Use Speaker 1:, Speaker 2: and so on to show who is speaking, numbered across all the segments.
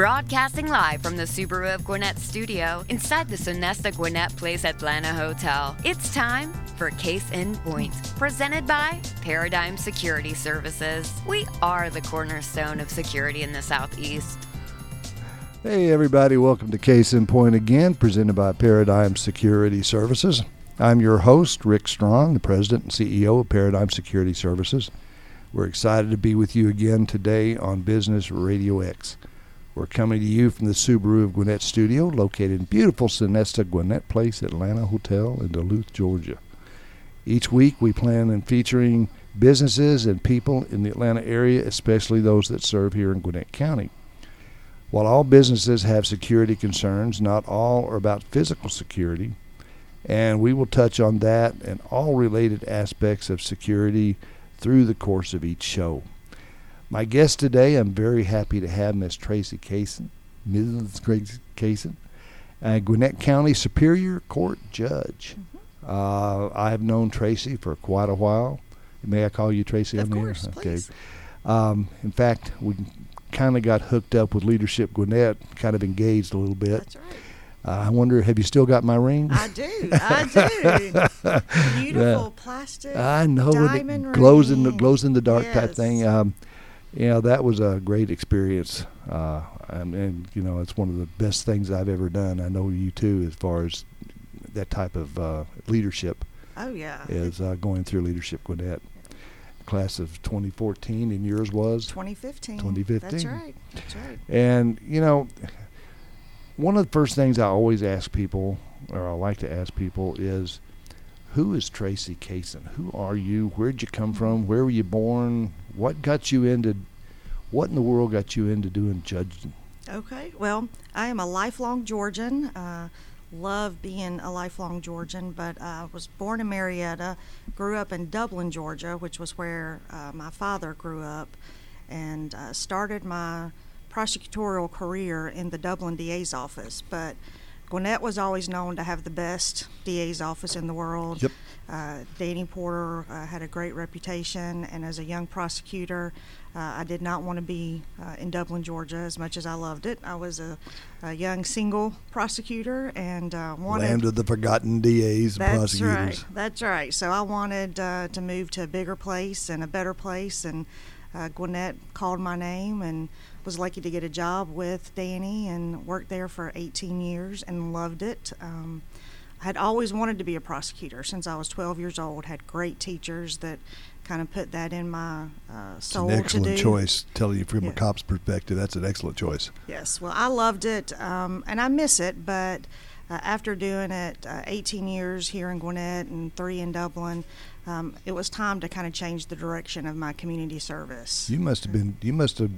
Speaker 1: Broadcasting live from the Subaru of Gwinnett studio inside the Sonesta Gwinnett Place Atlanta Hotel. It's time for Case in Point, presented by Paradigm Security Services. We are the cornerstone of security in the Southeast.
Speaker 2: Hey, everybody, welcome to Case in Point again, presented by Paradigm Security Services. I'm your host, Rick Strong, the President and CEO of Paradigm Security Services. We're excited to be with you again today on Business Radio X. We're coming to you from the Subaru of Gwinnett studio, located in beautiful Sonesta Gwinnett Place Atlanta Hotel in Duluth, Georgia. Each week, we plan on featuring businesses and people in the Atlanta area, especially those that serve here in Gwinnett County. While all businesses have security concerns, not all are about physical security, and we will touch on that and all related aspects of security through the course of each show. My guest today, I'm very happy to have Miss Tracie Cason, Mrs. Tracie Cason, a Gwinnett County Superior Court Judge.
Speaker 3: Mm-hmm.
Speaker 2: Uh, I have known Tracie for quite a while. May I call you Tracie?
Speaker 3: Of course, please.
Speaker 2: Um, in fact, we kind of got hooked up with Leadership Gwinnett, kind of engaged a little bit.
Speaker 3: That's right.
Speaker 2: Uh, I wonder, have you still got my ring?
Speaker 3: I do. I do. Beautiful plastic.
Speaker 2: I know
Speaker 3: diamond
Speaker 2: it glows in the glows in the dark type thing. Um, know, that was a great experience, uh, and, and you know, it's one of the best things I've ever done. I know you too, as far as that type of uh, leadership
Speaker 3: Oh yeah.
Speaker 2: is uh, going through leadership Gwinnett. Class of 2014, and yours was
Speaker 3: 2015.
Speaker 2: 2015.
Speaker 3: That's right. That's right.
Speaker 2: And you know, one of the first things I always ask people, or I like to ask people, is, "Who is Tracie Cason? Who are you? Where'd you come from? Where were you born? What got you into? What in the world got you into doing judging?"
Speaker 3: Okay. Well, I am a lifelong Georgian. Uh, love being a lifelong Georgian, but I was born in Marietta, grew up in Dublin, Georgia, which was where uh, my father grew up, and uh, started my prosecutorial career in the Dublin DA's office. But Gwinnett was always known to have the best DA's office in the world.
Speaker 2: Yep.
Speaker 3: Uh, Danny Porter uh, had a great reputation, and as a young prosecutor, uh, I did not want to be uh, in Dublin, Georgia, as much as I loved it. I was a, a young single prosecutor and uh, wanted.
Speaker 2: Land of the forgotten DAs
Speaker 3: That's
Speaker 2: prosecutors.
Speaker 3: right. That's right. So I wanted uh, to move to a bigger place and a better place, and uh, Gwinnett called my name and was lucky to get a job with Danny and worked there for 18 years and loved it. Um, I had always wanted to be a prosecutor since I was 12 years old. Had great teachers that kind of put that in my uh,
Speaker 2: It's
Speaker 3: soul
Speaker 2: an excellent
Speaker 3: to do.
Speaker 2: choice. Telling you from
Speaker 3: Yeah.
Speaker 2: a cop's perspective, that's an excellent choice.
Speaker 3: Yes, well, I loved it, um, and I miss it. But uh, after doing it uh, 18 years here in Gwinnett and three in Dublin, um, it was time to kind of change the direction of my community service.
Speaker 2: You must have been. You must have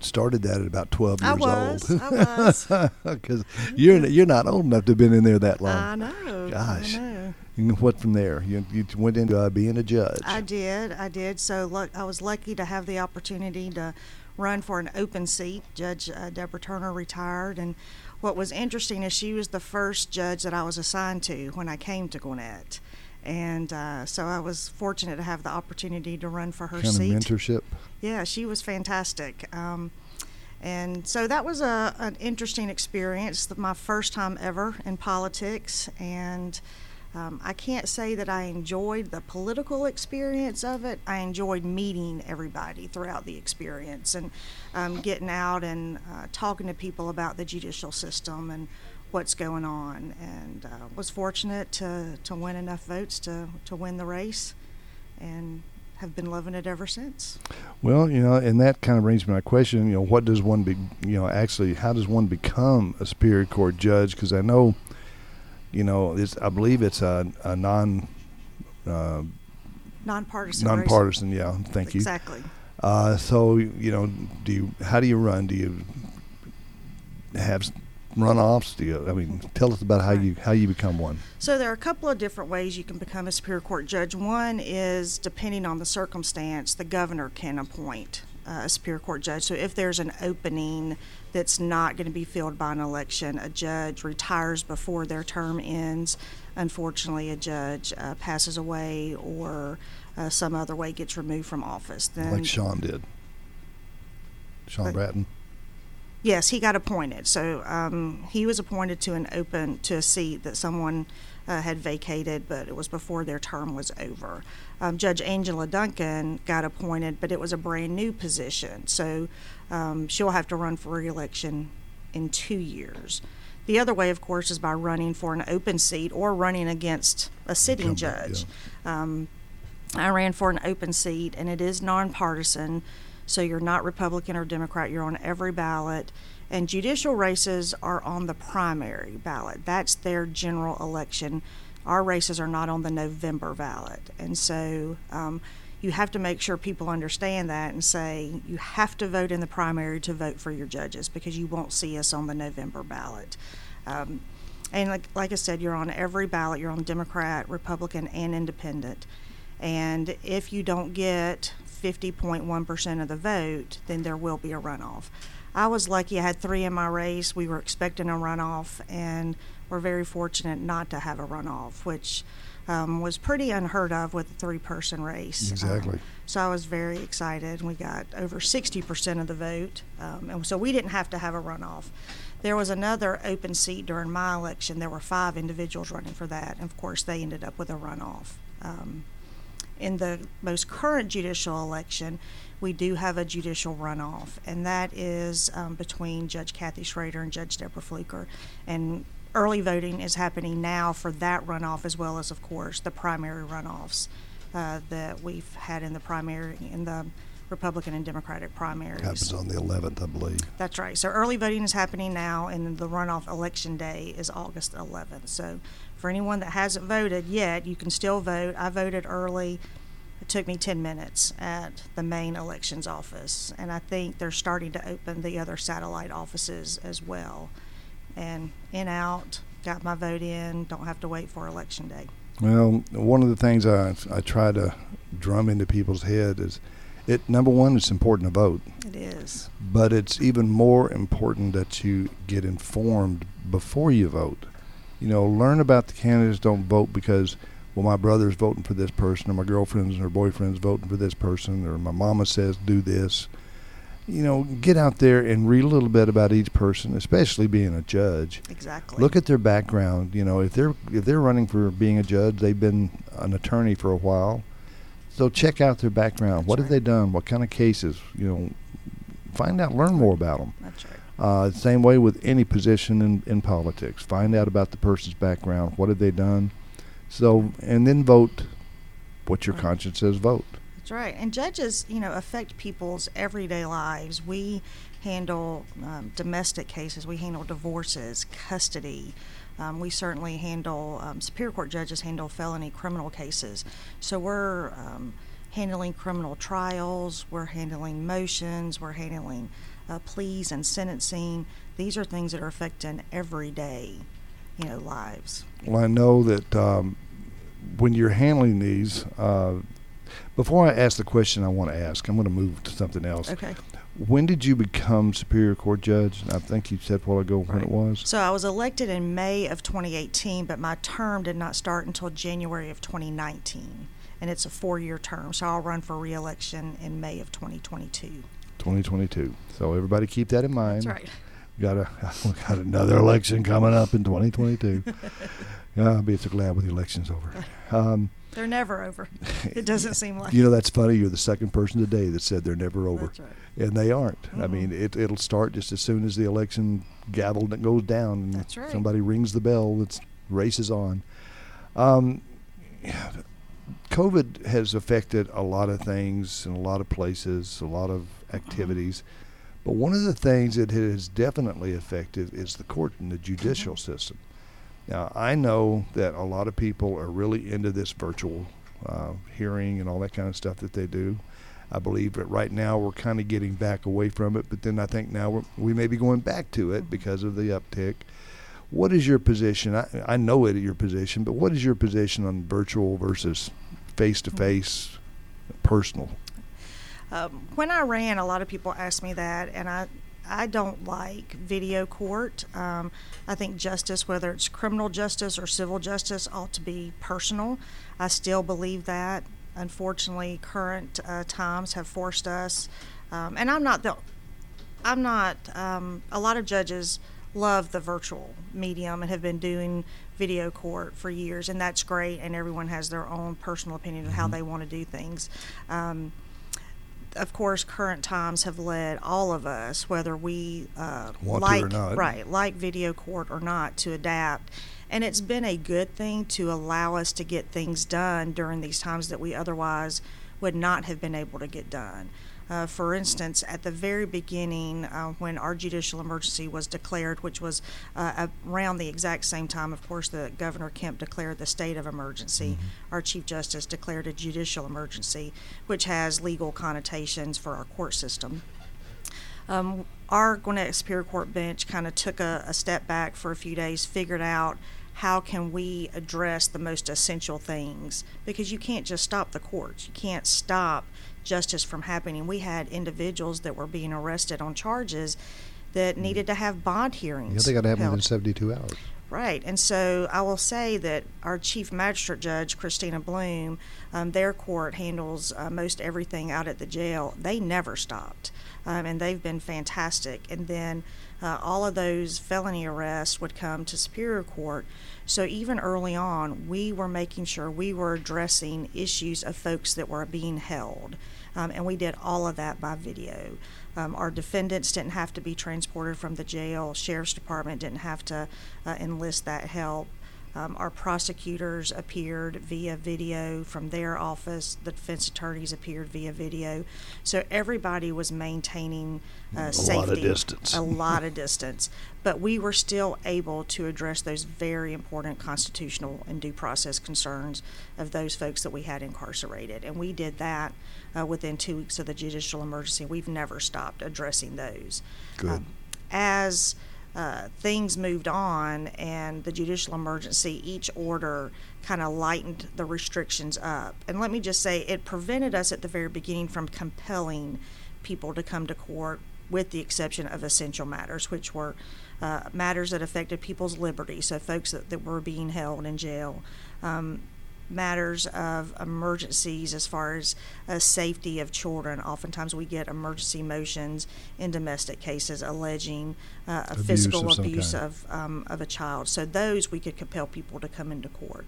Speaker 2: started that at about 12 years
Speaker 3: I was,
Speaker 2: old.
Speaker 3: I was.
Speaker 2: Because you're you're not old enough to have been in there that long.
Speaker 3: I know.
Speaker 2: Gosh.
Speaker 3: I know.
Speaker 2: And what from there? You, you went into uh, being a judge.
Speaker 3: I did. I did. So look, I was lucky to have the opportunity to run for an open seat. Judge uh, Deborah Turner retired, and what was interesting is she was the first judge that I was assigned to when I came to Gwinnett, and uh, so I was fortunate to have the opportunity to run for her
Speaker 2: kind
Speaker 3: seat.
Speaker 2: of mentorship.
Speaker 3: Yeah, she was fantastic. Um, and so that was a, an interesting experience, my first time ever in politics. And um, I can't say that I enjoyed the political experience of it. I enjoyed meeting everybody throughout the experience and um, getting out and uh, talking to people about the judicial system and what's going on. And uh, was fortunate to, to win enough votes to, to win the race and have been loving it ever since.
Speaker 2: Well, you know, and that kind of brings me to my question. You know, what does one be? You know, actually, how does one become a superior court judge? Because I know, you know, it's, I believe it's a, a non uh,
Speaker 3: Nonpartisan. race.
Speaker 2: nonpartisan. Yeah, thank you.
Speaker 3: Exactly.
Speaker 2: Uh, so you know, do you? How do you run? Do you have runoffs? Do you? I mean, tell us about how you how you become one.
Speaker 3: So there are a couple of different ways you can become a Superior Court judge. One is depending on the circumstance, the governor can appoint uh, a Superior Court judge. So if there's an opening that's not going to be filled by an election, a judge retires before their term ends. Unfortunately, a judge uh, passes away or uh, some other way gets removed from office. Then
Speaker 2: like Sean did. Sean
Speaker 3: But-
Speaker 2: Bratton.
Speaker 3: Yes, he got appointed. So um, he was appointed to an open to a seat that someone uh, had vacated, but it was before their term was over. Um, Judge Angela Duncan got appointed, but it was a brand new position, so um, she'll have to run for reelection in two years. The other way, of course, is by running for an open seat or running against a sitting judge. Um, I ran for an open seat, and it is nonpartisan, so you're not Republican or Democrat. You're on every ballot. And judicial races are on the primary ballot. That's their general election. Our races are not on the November ballot. And so um, you have to make sure people understand that and say you have to vote in the primary to vote for your judges because you won't see us on the November ballot. Um, and like, like I said, you're on every ballot. You're on Democrat, Republican, and Independent. And if you don't get 50.1% of the vote, then there will be a runoff. I was lucky I had three in my race. We were expecting a runoff, and we're very fortunate not to have a runoff, which um, was pretty unheard of with a three person race.
Speaker 2: Exactly.
Speaker 3: Um, so I was very excited. We got over 60% of the vote, um, and so we didn't have to have a runoff. There was another open seat during my election. There were five individuals running for that, and of course, they ended up with a runoff. In the most current judicial election, we do have a judicial runoff, and that is um, between Judge Kathy Schrader and Judge Deborah Fluker. And early voting is happening now for that runoff, as well as, of course, the primary runoffs uh, that we've had in the primary, in the Republican and Democratic primaries.
Speaker 2: Happens on the 11th, I believe.
Speaker 3: That's right. So early voting is happening now, and the runoff election day is August 11th. So for anyone that hasn't voted yet, you can still vote. I voted early. It took me 10 minutes at the main elections office, and I think they're starting to open the other satellite offices as well. And in out, got my vote in. Don't have to wait for election day.
Speaker 2: Well, one of the things I I try to drum into people's head is, it number one, it's important to vote,
Speaker 3: It is.
Speaker 2: but it's even more important that you get informed before you vote. You know, learn about the candidates. Don't vote because well, my brother's voting for this person, or my girlfriend's and her boyfriend's voting for this person, or my mama says do this. You know, get out there and read a little bit about each person, especially being a judge.
Speaker 3: Exactly.
Speaker 2: Look at their background. You know, if they're if they're running for being a judge, they've been an attorney for a while. So check out their background. what have they done? What kind of cases? You know, find out, learn more about them.
Speaker 3: That's right.
Speaker 2: Uh, same way with any position in, in politics. Find out about the person's background. What have they done? So, and then vote what your
Speaker 3: Right.
Speaker 2: conscience says vote.
Speaker 3: That's right. And judges, you know, affect people's everyday lives. We handle um, domestic cases, we handle divorces, custody. Um, we certainly handle, um, Superior Court judges handle felony criminal cases. So we're um, handling criminal trials, we're handling motions, we're handling uh, pleas and sentencing. These are things that are affecting everyday, you know, lives.
Speaker 2: Well, I know that um, when you're handling these, uh, before I ask the question I want to ask, I'm going to move to something else.
Speaker 3: Okay.
Speaker 2: When did you become Superior Court judge? I think you said a while ago when it was.
Speaker 3: So I was elected in May of 2018, but my term did not start until January of 2019. And it's a four year term, so I'll run for reelection in May of 2022.
Speaker 2: 2022. So everybody keep that in mind.
Speaker 3: That's right.
Speaker 2: We got a we got another election coming up in 2022. yeah, I'll be so glad when the election's over. Um,
Speaker 3: They're never over. It doesn't seem like
Speaker 2: you know that's funny. You're the second person today that said they're never over,
Speaker 3: That's right.
Speaker 2: and they aren't. I
Speaker 3: Mhm.
Speaker 2: mean, it it'll start just as soon as the election gavel that goes down and
Speaker 3: That's right.
Speaker 2: somebody rings the bell. It's race is on. Um, COVID has affected a lot of things in a lot of places, a lot of activities. But one of the things that it has definitely affected is the court and the judicial system. Now, I know that a lot of people are really into this virtual uh, hearing and all that kind of stuff that they do. I believe that right now we're kind of getting back away from it, but then I think now we're, we may be going back to it because of the uptick. What is your position? I, I know it your position, but what is your position on virtual versus face to face, personal?
Speaker 3: Um, when I ran, a lot of people asked me that, and I I don't like video court. Um, I think justice, whether it's criminal justice or civil justice, ought to be personal. I still believe that. Unfortunately, current uh, times have forced us, um, and I'm not the, I'm not. Um, a lot of judges love the virtual medium and have been doing video court for years, and that's great. And everyone has their own personal opinion of how
Speaker 2: Mm-hmm.
Speaker 3: they want to do things. Um, of course, current times have led all of us, whether we uh,
Speaker 2: Want to or
Speaker 3: like right, like video court or not, to adapt. And it's been a good thing to allow us to get things done during these times that we otherwise would not have been able to get done. Uh, for instance, at the very beginning, uh, when our judicial emergency was declared, which was uh, around the exact same time, of course, that Governor Kemp declared the state of emergency, our Chief Justice declared a judicial emergency, which has legal connotations for our court system. Um, our Gwinnett Superior Court bench kind of took a, a step back for a few days, figured out how can we address the most essential things because you can't just stop the courts. You can't stop justice from happening. We had individuals that were being arrested on charges that needed to have bond hearings.
Speaker 2: Yeah, they got to have
Speaker 3: held.
Speaker 2: within 72 hours.
Speaker 3: Right, and so I will say that our chief magistrate judge, Christina Blum, um, their court handles uh, most everything out at the jail. They never stopped, um, and they've been fantastic. And then uh, all of those felony arrests would come to Superior Court. So even early on, we were making sure we were addressing issues of folks that were being held, um, and we did all of that by video. Um, our defendants didn't have to be transported from the jail. Sheriff's Department didn't have to uh, enlist that help. Um, our prosecutors appeared via video from their office. The defense attorneys appeared via video. So everybody was maintaining uh,
Speaker 2: A lot of
Speaker 3: safety.
Speaker 2: distance.
Speaker 3: A lot of distance. But we were still able to address those very important constitutional and due process concerns of those folks that we had incarcerated. And we did that uh, within two weeks of the judicial emergency. We've never stopped addressing those.
Speaker 2: Good.
Speaker 3: Um, as uh, things moved on and the judicial emergency, each order kind of lightened the restrictions up. And let me just say, it prevented us at the very beginning from compelling people to come to court, with the exception of essential matters, which were uh, matters that affected people's liberty, so folks that, that were being held in jail. Um, matters of emergencies as far as uh, safety of children. Oftentimes, we get emergency motions in domestic cases alleging uh, a
Speaker 2: Abuse
Speaker 3: physical
Speaker 2: of
Speaker 3: abuse
Speaker 2: kind.
Speaker 3: of um, of a child. So those we could compel people to come into court.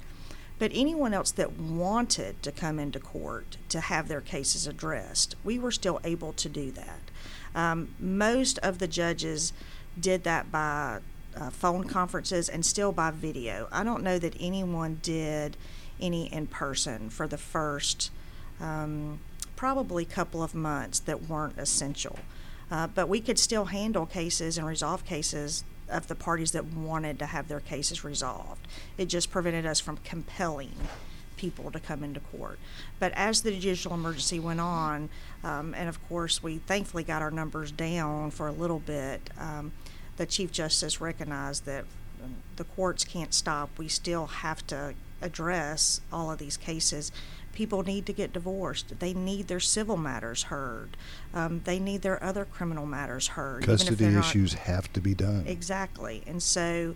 Speaker 3: But anyone else that wanted to come into court to have their cases addressed, we were still able to do that. Um, most of the judges did that by uh, phone conferences and still by video. I don't know that anyone did any in person for the first um, probably couple of months that weren't essential. Uh, but we could still handle cases and resolve cases of the parties that wanted to have their cases resolved. It just prevented us from compelling people to come into court. But as the judicial emergency went on, um, and of course we thankfully got our numbers down for a little bit, um, the Chief Justice recognized that um, the courts can't stop. We still have to address all of these cases. People need to get divorced. They need their civil matters heard. Um, they need their other criminal matters heard. even if
Speaker 2: Custody
Speaker 3: they're not-
Speaker 2: issues have to be done.
Speaker 3: Exactly. And so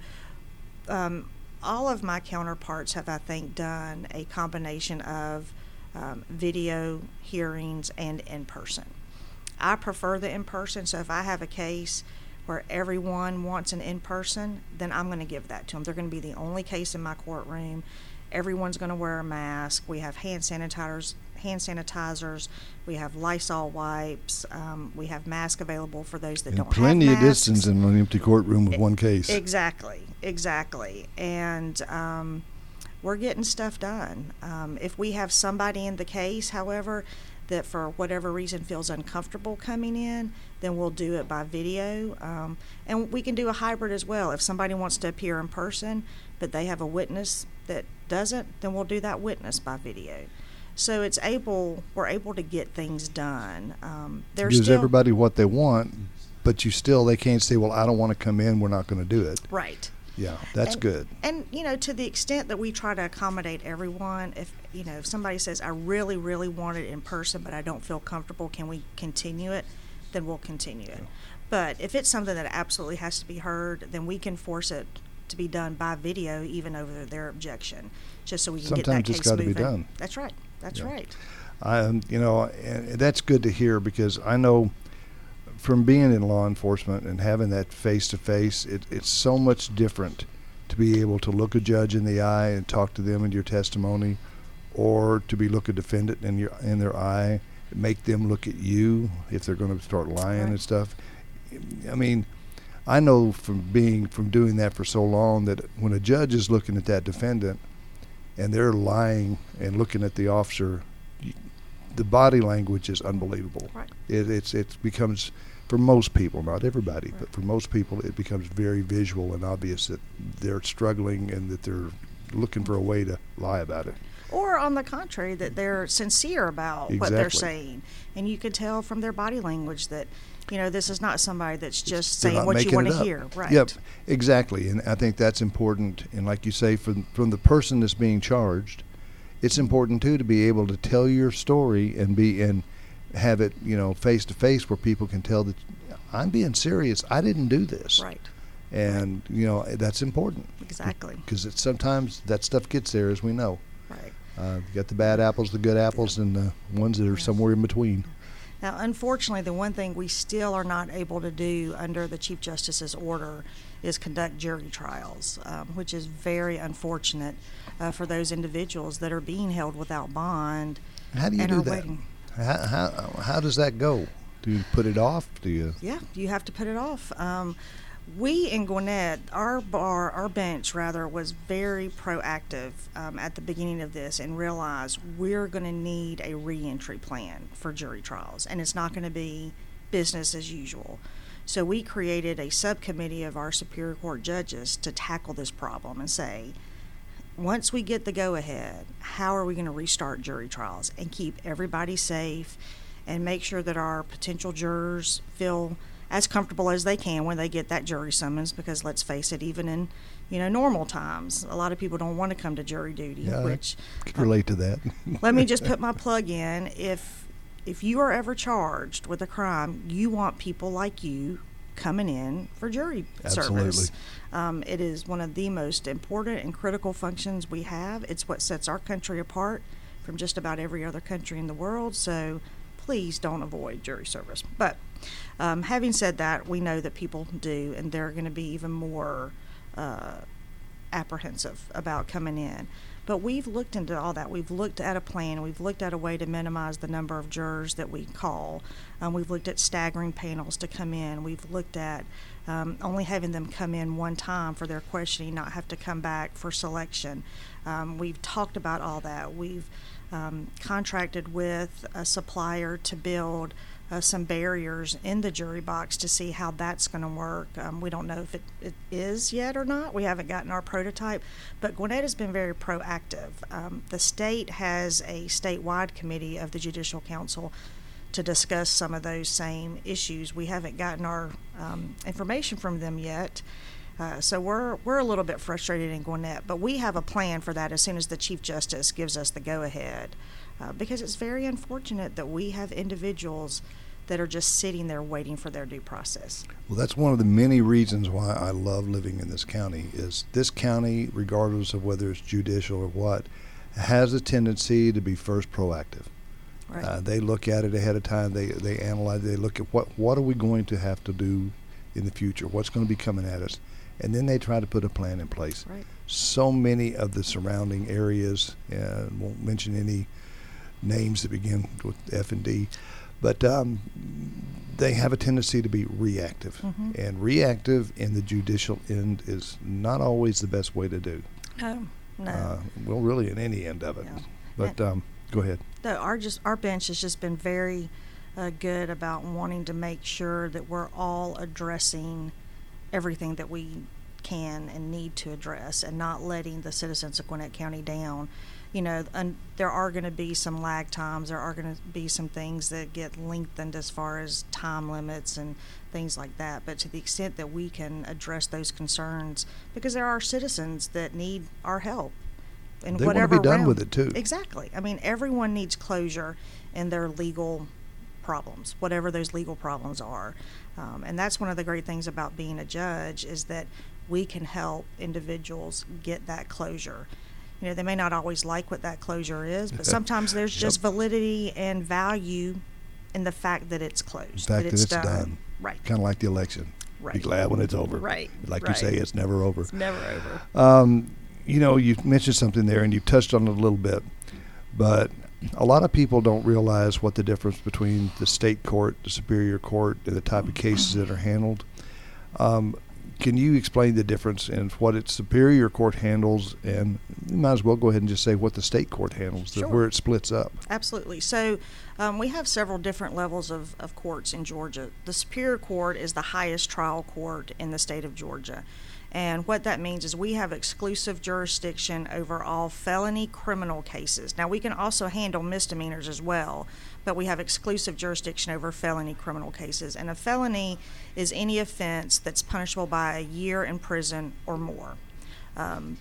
Speaker 3: um, all of my counterparts have, I think, done a combination of um, video hearings and in person. I prefer the in person, so if I have a case where everyone wants an in person, then I'm going to give that to them. They're going to be the only case in my courtroom. Everyone's going to wear a mask. We have hand sanitizers, hand sanitizers. We have Lysol wipes. Um, we have masks available for those that
Speaker 2: and
Speaker 3: don't
Speaker 2: plenty of distance in an empty courtroom with one case.
Speaker 3: Exactly, exactly. And um, we're getting stuff done. Um, if we have somebody in the case, however, that for whatever reason feels uncomfortable coming in, then we'll do it by video. Um, and we can do a hybrid as well. If somebody wants to appear in person, but they have a witness that doesn't, then we'll do that witness by video. So it's able we're able to get things done. Um, there's
Speaker 2: Gives
Speaker 3: still,
Speaker 2: everybody what they want, but you still they can't say, "Well, I don't want to come in. We're not going to do it."
Speaker 3: right.
Speaker 2: Yeah, that's
Speaker 3: and,
Speaker 2: good.
Speaker 3: And you know, to the extent that we try to accommodate everyone, if you know, if somebody says, "I really, really want it in person, but I don't feel comfortable," can we continue it? Then we'll continue it. But if it's something that absolutely has to be heard, then we can force it to be done by video, even over their objection, just so we can get that case moving.
Speaker 2: Sometimes it's gotta be done.
Speaker 3: That's right. That's
Speaker 2: Yeah.
Speaker 3: right.
Speaker 2: Um, you know, and that's good to hear because I know from being in law enforcement and having that face to face, it's so much different to be able to look a judge in the eye and talk to them in your testimony, or to be look a defendant in your in their eye, make them look at you if they're going to start lying
Speaker 3: Right.
Speaker 2: and stuff. I mean, I know from being from doing that for so long that when a judge is looking at that defendant and they're lying and looking at the officer, you, the body language is unbelievable.
Speaker 3: Right.
Speaker 2: It it's it becomes for most people, not everybody,
Speaker 3: Right.
Speaker 2: but for most people, it becomes very visual and obvious that they're struggling and that they're looking for a way to lie about it.
Speaker 3: Or on the contrary, that they're sincere about what they're saying, and you can tell from their body language that, you know, this is not somebody that's just
Speaker 2: They're
Speaker 3: saying what you want to hear. Right.
Speaker 2: Yep, exactly, and I think that's important. And like you say, from from the person that's being charged, it's important too to be able to tell your story and be and have it, you know, face to face where people can tell that I'm being serious. I didn't do this,
Speaker 3: Right.
Speaker 2: and you know that's important
Speaker 3: Exactly.
Speaker 2: because sometimes that stuff gets there, as we know. Uh, you got the bad apples, the good apples, and the ones that are somewhere in between.
Speaker 3: Now, unfortunately, the one thing we still are not able to do under the Chief Justice's order is conduct jury trials, um, which is very unfortunate uh, for those individuals that are being held without bond
Speaker 2: How do you do that?
Speaker 3: waiting.
Speaker 2: How, how how does that go? Do you put it off? Do you?
Speaker 3: Yeah, you have to put it off. Um, we in Gwinnett, our bar, our bench rather, was very proactive um, at the beginning of this and realized we're going to need a reentry plan for jury trials, and it's not going to be business as usual. So we created a subcommittee of our Superior Court judges to tackle this problem and say, once we get the go ahead, how are we going to restart jury trials and keep everybody safe and make sure that our potential jurors feel as comfortable as they can when they get that jury summons because let's face it even in you know normal times a lot of people don't want to come to jury duty
Speaker 2: Yeah, I
Speaker 3: which
Speaker 2: could relate to that.
Speaker 3: let me just put my plug in if if you are ever charged with a crime you want people like you coming in for jury
Speaker 2: Absolutely.
Speaker 3: service um, it is one of the most important and critical functions we have it's what sets our country apart from just about every other country in the world so please don't avoid jury service but um, having said that we know that people do and they're going to be even more uh, apprehensive about coming in. But we've looked into all that. We've looked at a plan. We've looked at a way to minimize the number of jurors that we call. Um, we've looked at staggering panels to come in. We've looked at um, only having them come in one time for their questioning, not have to come back for selection. Um, we've talked about all that. We've um, contracted with a supplier to build uh, some barriers in the jury box to see how that's going to work. Um, we don't know if it, it is yet or not. We haven't gotten our prototype, but Gwinnett has been very proactive. Um, the state has a statewide committee of the Judicial Council to discuss some of those same issues. We haven't gotten our um, information from them yet. Uh, so we're we're a little bit frustrated in Gwinnett, but we have a plan for that as soon as the Chief Justice gives us the go ahead, uh, because it's very unfortunate that we have individuals that are just sitting there waiting for their due process.
Speaker 2: Well, that's one of the many reasons why I love living in this county. Is this county, regardless of whether it's judicial or what, has a tendency to be first proactive.
Speaker 3: Right.
Speaker 2: Uh, they look at it ahead of time. They they analyze. They look at what what are we going to have to do in the future. What's going to be coming at us, and then they try to put a plan in place.
Speaker 3: right.
Speaker 2: So many of the surrounding areas, uh, won't mention any names that begin with F and D, but um, they have a tendency to be reactive,
Speaker 3: Mhm.
Speaker 2: and reactive in the judicial end is not always the best way to do.
Speaker 3: No, no.
Speaker 2: Uh, well, really, in any end of it. But um, go ahead.
Speaker 3: No, our just our bench has just been very uh, good about wanting to make sure that we're all addressing everything that we can and need to address, and not letting the citizens of Gwinnett County down. you know, and there are going to be some lag times. There are going to be some things that get lengthened as far as time limits and things like that. But to the extent that we can address those concerns, because there are citizens that need our help in
Speaker 2: They
Speaker 3: whatever
Speaker 2: be done
Speaker 3: realm.
Speaker 2: with it, too.
Speaker 3: Exactly. I mean, everyone needs closure in their legal problems, whatever those legal problems are. Um, and that's one of the great things about being a judge is that we can help individuals get that closure. You know, they may not always like what that closure is, but sometimes there's just validity and value in the fact that it's closed,
Speaker 2: The fact
Speaker 3: that
Speaker 2: that
Speaker 3: it's,
Speaker 2: it's
Speaker 3: done.
Speaker 2: done.
Speaker 3: Right.
Speaker 2: Kind of like the election. Right. Be
Speaker 3: Right.
Speaker 2: glad when it's over.
Speaker 3: Right,
Speaker 2: Like you say, it's never over.
Speaker 3: Never over.
Speaker 2: Um, you know, you mentioned something there, and you touched on it a little bit, but a lot of people don't realize what the difference between the state court, the superior court, and the type of cases that are handled. Um, can you explain the difference in what its superior court handles, and you might as well go ahead and just say what the state court handles,
Speaker 3: Sure.
Speaker 2: where it splits up?
Speaker 3: Absolutely. So um, we have several different levels of, of courts in Georgia. The Superior Court is the highest trial court in the state of Georgia. And what that means is we have exclusive jurisdiction over all felony criminal cases. Now, we can also handle misdemeanors as well, but we have exclusive jurisdiction over felony criminal cases. And a felony is any offense that's punishable by a year in prison or more. Um,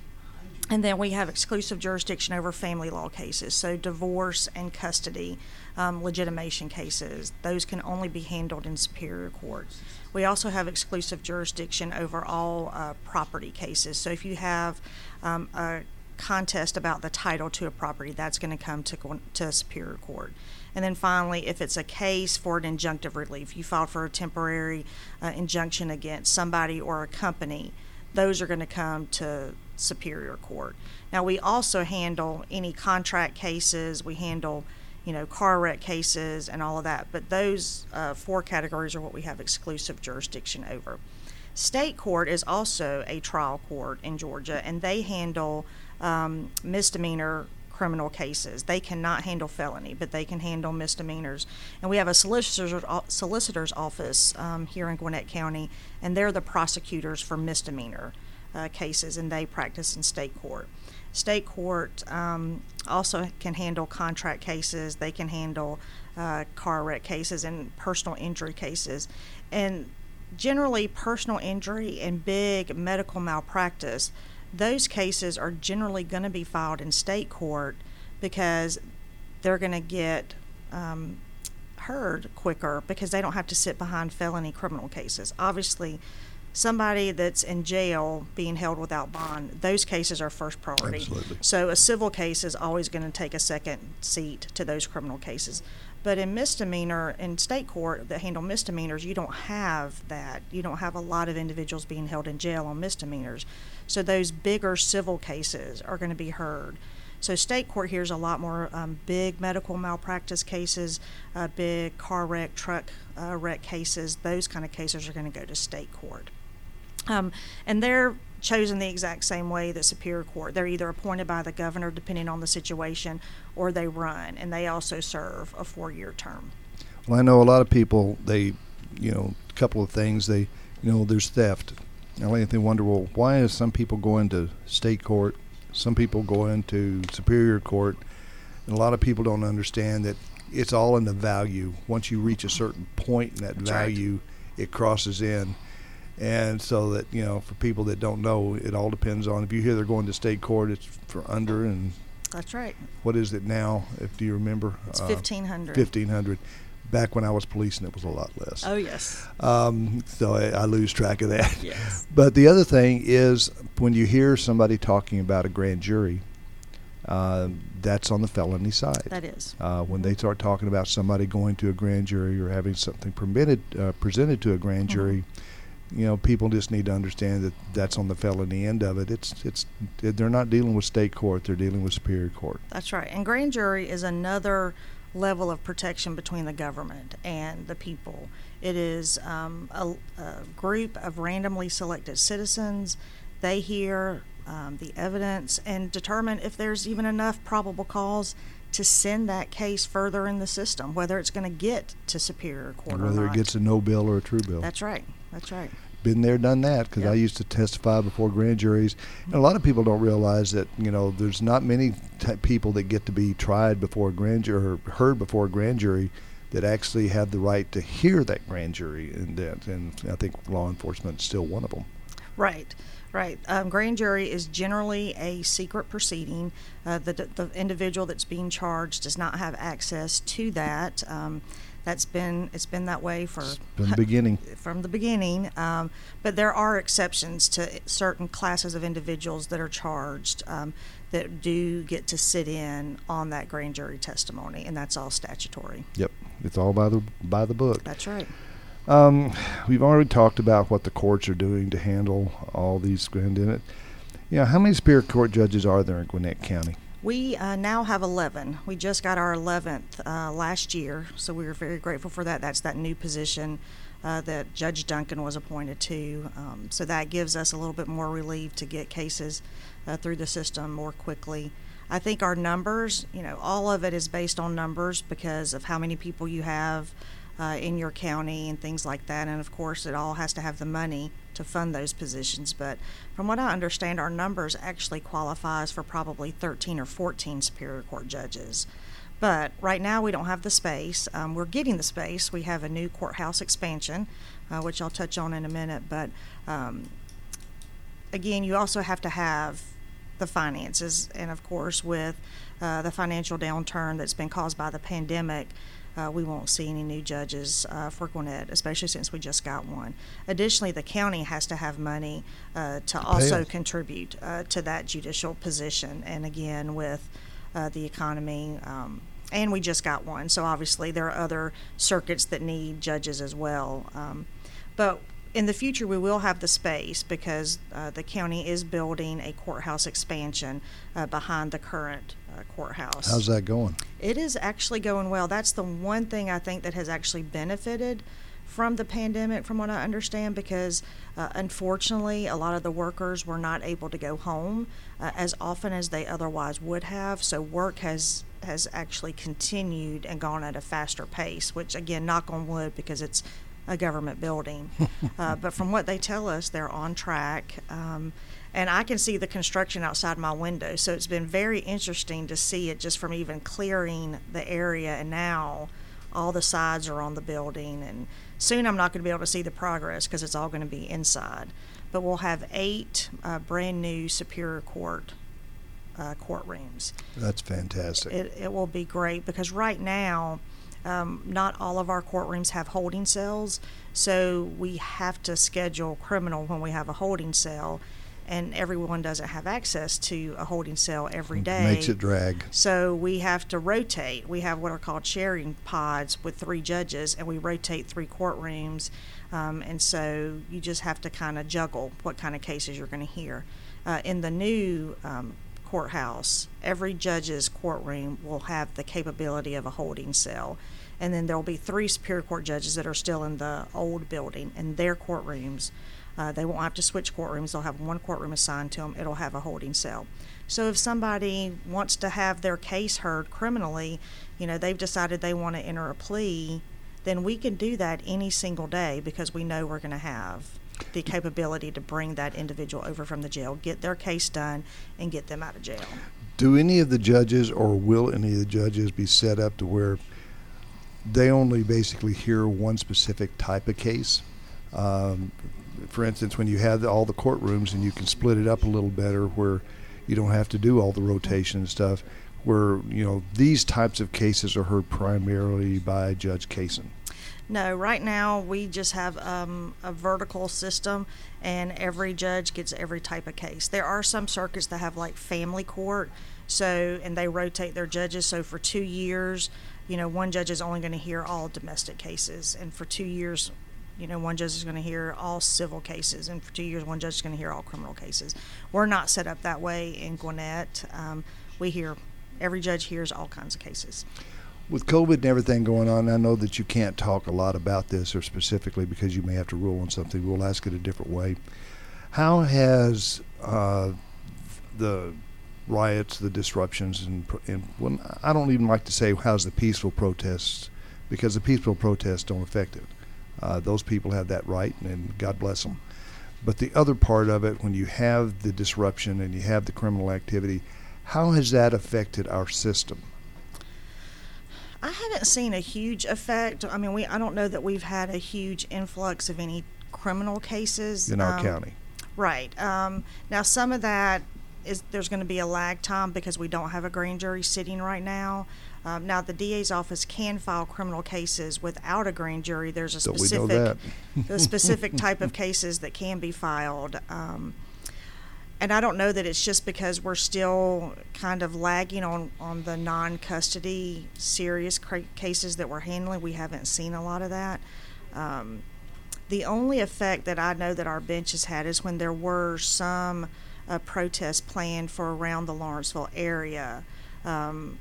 Speaker 3: and then we have exclusive jurisdiction over family law cases, so divorce and custody, um, legitimation cases. Those can only be handled in Superior Court. We also have exclusive jurisdiction over all uh, property cases. So if you have um, a contest about the title to a property, that's going to come to, to Superior Court. And then finally, if it's a case for an injunctive relief, you filed for a temporary uh, injunction against somebody or a company, those are going to come to Superior Court. Now, we also handle any contract cases, we handle, you know, car wreck cases and all of that, but those uh, four categories are what we have exclusive jurisdiction over. State court is also a trial court in Georgia, and they handle um, misdemeanor criminal cases. They cannot handle felony, but they can handle misdemeanors. And we have a solicitor's, solicitor's office um, here in Gwinnett County, and they're the prosecutors for misdemeanor uh, cases, and they practice in state court. State court um, also can handle contract cases. They can handle uh, car wreck cases and personal injury cases. And generally, personal injury and big medical malpractice, those cases are generally going to be filed in state court because they're going to get um, heard quicker because they don't have to sit behind felony criminal cases. Obviously, somebody that's in jail being held without bond, those cases are first priority.
Speaker 2: Absolutely.
Speaker 3: So a civil case is always going to take a second seat to those criminal cases. But in misdemeanor, in state court that handle misdemeanors, you don't have that. You don't have a lot of individuals being held in jail on misdemeanors. So those bigger civil cases are going to be heard. So state court hears a lot more um, big medical malpractice cases, uh, big car wreck, truck uh, wreck cases. Those kind of cases are going to go to state court. Um, and they're chosen the exact same way that Superior Court. They're either appointed by the governor, depending on the situation, or they run, and they also serve a four-year term.
Speaker 2: Well, I know a lot of people. They, you know, a couple of things. They, you know, there's theft. I like to wonder, well, why is some people going to state court, some people go into superior court, and a lot of people don't understand that it's all in the value. Once you reach a certain point in that
Speaker 3: That's right.
Speaker 2: value, it crosses in. And so that you know, for people that don't know, it all depends on if you hear they're going to state court, it's for under and
Speaker 3: That's right.
Speaker 2: what is it now? If do you remember?
Speaker 3: It's
Speaker 2: Uh,
Speaker 3: fifteen hundred.
Speaker 2: Fifteen hundred. Back when I was policing, it was a lot less.
Speaker 3: Oh yes.
Speaker 2: Um, so I, I lose track of that.
Speaker 3: Yes.
Speaker 2: But the other thing is when you hear somebody talking about a grand jury, uh, that's on the felony side.
Speaker 3: That is.
Speaker 2: Uh, when they start talking about somebody going to a grand jury or having something permitted uh, presented to a grand
Speaker 3: Mhm.
Speaker 2: jury, you know, people just need to understand that that's on the felony end of it. It's it's they're not dealing with state court; they're dealing with superior court.
Speaker 3: That's right. And grand jury is another level of protection between the government and the people. It is um, a, a group of randomly selected citizens. They hear um, the evidence and determine if there's even enough probable cause to send that case further in the system, whether it's going to get to superior court or
Speaker 2: Whether it gets a no bill or a true bill.
Speaker 3: That's right. That's right.
Speaker 2: been there, done that. Because I used to testify before grand juries, and a lot of people don't realize that you know there's not many t- people that get to be tried before a grand jury or heard before a grand jury that actually have the right to hear that grand jury, and that, and I think law enforcement is still one of them.
Speaker 3: Right, right. Um, grand jury is generally a secret proceeding. Uh, the, the individual that's being charged does not have access to that. Um, that's been it's been that way for
Speaker 2: From the beginning.
Speaker 3: from the beginning. Um, but there are exceptions to certain classes of individuals that are charged um, that do get to sit in on that grand jury testimony, and that's all statutory.
Speaker 2: Yep, it's all by the by the book.
Speaker 3: That's right.
Speaker 2: Um, we've already talked about what the courts are doing to handle all these grand in it. You know, how many Superior Court judges are there in Gwinnett County?
Speaker 3: We uh, now have 11. We just got our 11th uh, last year, so we were very grateful for that. That's that new position uh, that Judge Duncan was appointed to. Um, so that gives us a little bit more relief to get cases uh, through the system more quickly. I think our numbers, you know, all of it is based on numbers because of how many people you have uh, in your county and things like that. And of course, it all has to have the money to fund those positions. But from what I understand, our numbers actually qualifies for probably 13 or 14 Superior Court judges. But right now, we don't have the space. Um, we're getting the space. We have a new courthouse expansion, uh, which I'll touch on in a minute. But um, again, you also have to have the finances, and of course, with uh, the financial downturn that's been caused by the pandemic, uh, we won't see any new judges uh, for Gwinnett, especially since we just got one. Additionally, the county has to have money uh, to also contribute uh, to that judicial position, and again, with uh, the economy. Um, and we just got one, so obviously there are other circuits that need judges as well. Um, but in the future, we will have the space because uh, the county is building a courthouse expansion uh, behind the current uh, courthouse.
Speaker 2: How's that going?
Speaker 3: It is actually going well. That's the one thing I think that has actually benefited from the pandemic, from what I understand, because uh, unfortunately, a lot of the workers were not able to go home uh, as often as they otherwise would have. So work has has actually continued and gone at a faster pace. Which again, knock on wood, because it's a government building. uh, but from what they tell us, they're on track. Um, and I can see the construction outside my window. So it's been very interesting to see it just from even clearing the area. And now all the sides are on the building. And soon I'm not going to be able to see the progress because it's all going to be inside. But we'll have eight uh, brand new Superior Court uh, courtrooms
Speaker 2: That's fantastic.
Speaker 3: it, it will be great because right now, um, not all of our courtrooms have holding cells, so we have to schedule criminal when we have a holding cell, and everyone doesn't have access to a holding cell every day.
Speaker 2: Makes it drag.
Speaker 3: So we have to rotate. We have what are called sharing pods with three judges, and we rotate three courtrooms. Um, and so you just have to kind of juggle what kind of cases you're going to hear. Uh, in the new um, courthouse, every judge's courtroom will have the capability of a holding cell. And then there will be three Superior Court judges that are still in the old building in their courtrooms. Uh, they won't have to switch courtrooms. They'll have one courtroom assigned to them. It'll have a holding cell. So if somebody wants to have their case heard criminally, you know, they've decided they want to enter a plea, then we can do that any single day because we know we're going to have the capability to bring that individual over from the jail, get their case done, and get them out of jail.
Speaker 2: Do any of the judges, or will any of the judges, be set up to where they only basically hear one specific type of case? Um, for instance, when you have all the courtrooms and you can split it up a little better, where you don't have to do all the rotation and stuff, where you know these types of cases are heard primarily by Judge Cason.
Speaker 3: No, right now we just have um, a vertical system, and every judge gets every type of case. There are some circuits that have like family court, so and they rotate their judges. So for two years, you know, one judge is only going to hear all domestic cases, and for two years, you know, one judge is going to hear all civil cases, and for two years, one judge is going to hear all criminal cases. We're not set up that way in Gwinnett. Um, we hear every judge hears all kinds of cases.
Speaker 2: With COVID and everything going on, I know that you can't talk a lot about this or specifically because you may have to rule on something. We'll ask it a different way. How has uh, the riots, the disruptions, and, and I don't even like to say how's the peaceful protests because the peaceful protests don't affect it. Uh, those people have that right, and God bless them. But the other part of it, when you have the disruption and you have the criminal activity, how has that affected our system?
Speaker 3: I haven't seen a huge effect. I mean, we I don't know that we've had a huge influx of any criminal cases
Speaker 2: in our
Speaker 3: um,
Speaker 2: county?
Speaker 3: Right. Um, now, some of that is there's going to be a lag time because we don't have a grand jury sitting right now. Um, now, the DA's office can file criminal cases without a grand jury. There's a
Speaker 2: Don't
Speaker 3: specific, the specific type of cases that can be filed. Um, and I don't know that it's just because we're still kind of lagging on, on the non custody serious cra- cases that we're handling. We haven't seen a lot of that. Um, the only effect that I know that our bench has had is when there were some uh, protests planned for around the Lawrenceville area. Um,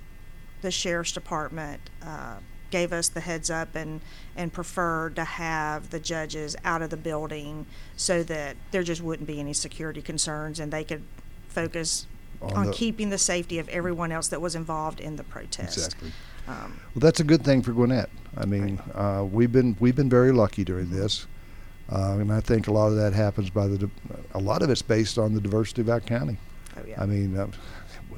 Speaker 3: the sheriff's department uh, gave us the heads up and, and preferred to have the judges out of the building so that there just wouldn't be any security concerns and they could focus
Speaker 2: On
Speaker 3: on,
Speaker 2: the-
Speaker 3: keeping the safety of everyone else that was involved in the protest.
Speaker 2: Exactly.
Speaker 3: Um,
Speaker 2: Well, that's a good thing for Gwinnett. I mean, uh, we've been we've been very lucky during this, uh, and I think a lot of that happens by the. A lot of it's based on the diversity of our county.
Speaker 3: oh yeah,
Speaker 2: I mean, uh,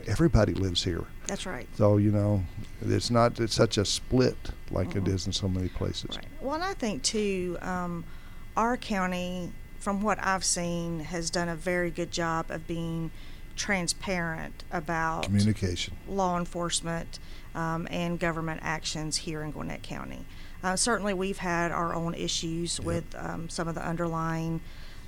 Speaker 2: everybody lives here,
Speaker 3: that's right.
Speaker 2: so you know, it's not it's such a split like it
Speaker 3: Mhm.
Speaker 2: is in so many places.
Speaker 3: Right. Well, and I think too, um, our county, from what I've seen, has done a very good job of being transparent about
Speaker 2: Communication.
Speaker 3: law enforcement um, and government actions here in Gwinnett County. Uh, certainly, we've had our own issues
Speaker 2: Yep.
Speaker 3: with um, some of the underlying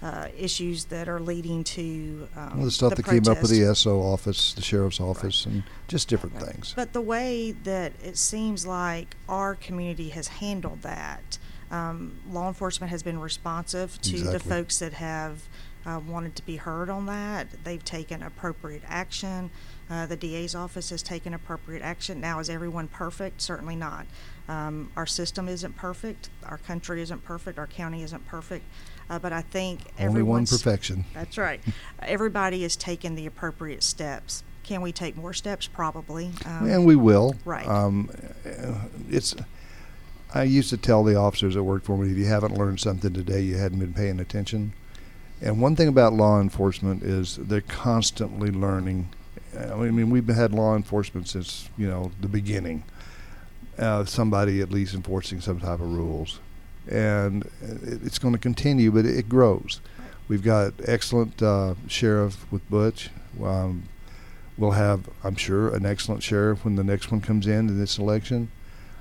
Speaker 3: uh, issues that are leading to um,
Speaker 2: Well, the stuff that came up with the SO office, the sheriff's office, and just different
Speaker 3: Right.
Speaker 2: things.
Speaker 3: But the way that it seems like our community has handled that, um, law enforcement has been responsive to the folks that have uh, wanted to be heard on that. They've taken appropriate action. Uh, the DA's office has taken appropriate action. Now, is everyone perfect? Certainly not. Um, our system isn't perfect. Our country isn't perfect. Our county isn't perfect. Uh, but I think
Speaker 2: Only one perfection.
Speaker 3: that's right. Everybody is taking the appropriate steps. Can we take more steps? Probably. Um,
Speaker 2: and we will.
Speaker 3: Right.
Speaker 2: Um, uh, it's. I used to tell the officers that worked for me, if you haven't learned something today, you hadn't been paying attention. And one thing about law enforcement is they're constantly learning. I mean, we've had law enforcement since you know the beginning. Uh, somebody at least enforcing some type of rules, and it's going to continue, but it grows. We've got excellent uh, sheriff with Butch. Um, we'll have, I'm sure, an excellent sheriff when the next one comes in in this election.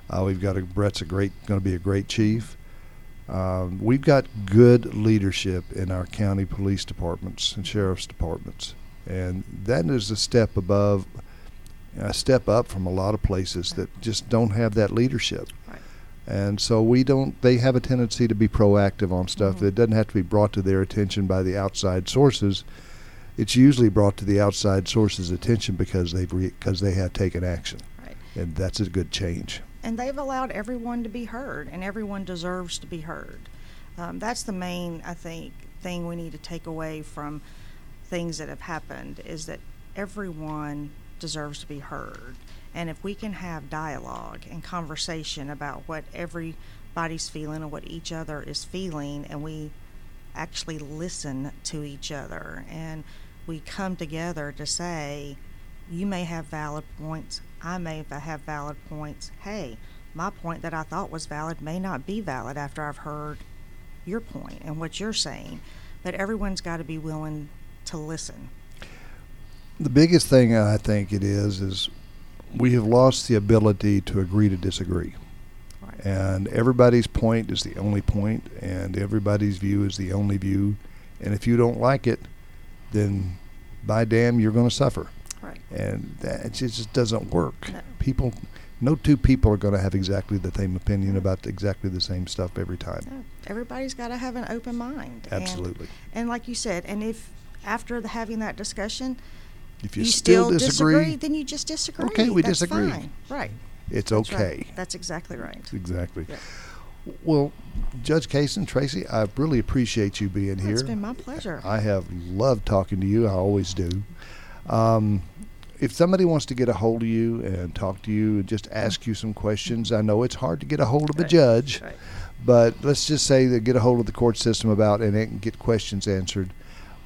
Speaker 2: Uh, we've got a Brett's a great, going to be a great chief. Um, we've got good leadership in our county police departments and sheriff's departments, and that is a step above, a step up from a lot of places that just don't have that leadership. And so we don't. They have a tendency to be proactive on stuff
Speaker 3: Mhm.
Speaker 2: that doesn't have to be brought to their attention by the outside sources. It's usually brought to the outside sources' attention because they've because they have taken action,
Speaker 3: Right.
Speaker 2: and that's a good change.
Speaker 3: And they've allowed everyone to be heard, and everyone deserves to be heard. Um, that's the main, I think, thing we need to take away from things that have happened is that everyone deserves to be heard. And if we can have dialogue and conversation about what everybody's feeling and what each other is feeling, and we actually listen to each other and we come together to say, you may have valid points, I may have valid points. Hey, my point that I thought was valid may not be valid after I've heard your point and what you're saying. But everyone's got to be willing to listen.
Speaker 2: The biggest thing I think it is is we have lost the ability to agree to disagree.
Speaker 3: Right.
Speaker 2: and everybody's point is the only point, and everybody's view is the only view. And if you don't like it, then by damn, you're going to suffer.
Speaker 3: Right.
Speaker 2: And that just, just doesn't work.
Speaker 3: No.
Speaker 2: People, no two people are going to have exactly the same opinion about exactly the same stuff every time.
Speaker 3: No, everybody's got to have an open mind. And-
Speaker 2: Absolutely.
Speaker 3: And, like you said, and if after the, having that discussion,
Speaker 2: If you,
Speaker 3: you,
Speaker 2: still, disagree,
Speaker 3: then you just disagree.
Speaker 2: Okay, we
Speaker 3: That's
Speaker 2: disagree.
Speaker 3: fine. Right.
Speaker 2: it's
Speaker 3: That's right.
Speaker 2: okay.
Speaker 3: That's exactly right.
Speaker 2: Exactly.
Speaker 3: Yeah.
Speaker 2: Well, Judge Cason, Tracie, I really appreciate you being here.
Speaker 3: It's been my pleasure.
Speaker 2: I have loved talking to you. I always do. Um, if somebody wants to get a hold of you and talk to you and just ask you some questions, I know it's hard to get a hold of a judge,
Speaker 3: right.
Speaker 2: But let's just say they get a hold of the court system about and they can get questions answered.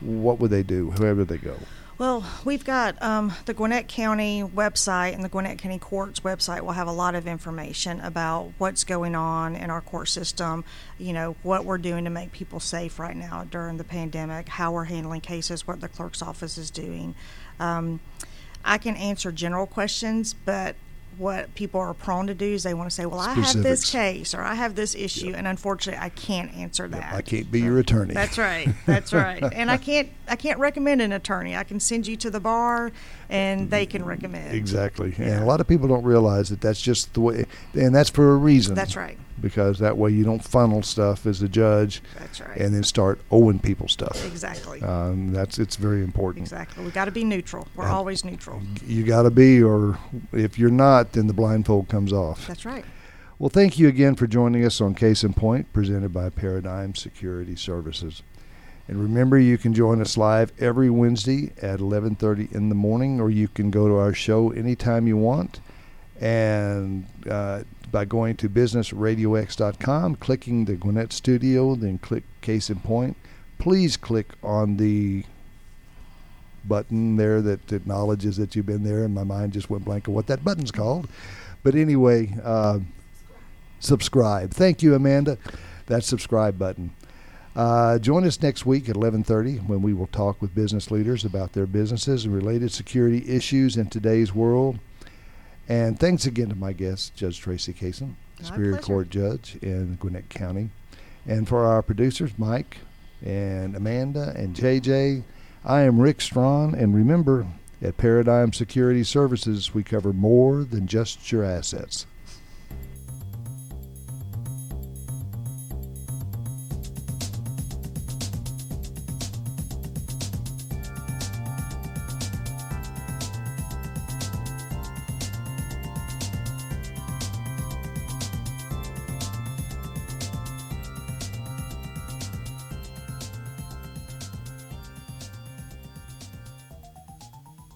Speaker 2: What would they do, wherever they go?
Speaker 3: Well, we've got um, the Gwinnett County website and the Gwinnett County Courts website will have a lot of information about what's going on in our court system, you know, what we're doing to make people safe right now during the pandemic, how we're handling cases, what the clerk's office is doing. Um, I can answer general questions, but what people are prone to do is they want to say, "Well, I have this case or I have this issue," and unfortunately, I can't answer that.
Speaker 2: I can't be your attorney.
Speaker 3: That's right. That's right. and I can't I can't recommend an attorney. I can send you to the bar, and they can recommend.
Speaker 2: Exactly. And a lot of people don't realize that that's just the way, and that's for a reason.
Speaker 3: That's right.
Speaker 2: Because that way you don't funnel stuff as a judge
Speaker 3: That's right.
Speaker 2: and then start owing people stuff.
Speaker 3: exactly.
Speaker 2: Um, that's it's very important.
Speaker 3: exactly. We got to be neutral. We're
Speaker 2: And-
Speaker 3: always neutral.
Speaker 2: You got to be, or if you're not, then the blindfold comes off.
Speaker 3: That's right.
Speaker 2: Well, thank you again for joining us on Case in Point, presented by Paradigm Security Services. And remember, you can join us live every Wednesday at 11:30 in the morning, or you can go to our show anytime you want, and uh, by going to businessradiox.com, clicking the Gwinnett Studio, then click Case in Point. Please click on the button there that acknowledges that you've been there, and my mind just went blank of what that button's called. But anyway, uh, subscribe. Thank you, Amanda. That subscribe button. Uh, join us next week at 11:30 when we will talk with business leaders about their businesses and related security issues in today's world. And thanks again to my guest, Judge Tracie
Speaker 3: My
Speaker 2: Superior
Speaker 3: pleasure.
Speaker 2: Court Judge in Gwinnett County, and for our producers, Mike and Amanda and JJ. I am Rick Strawn, and remember, at Paradigm Security Services, we cover more than just your assets.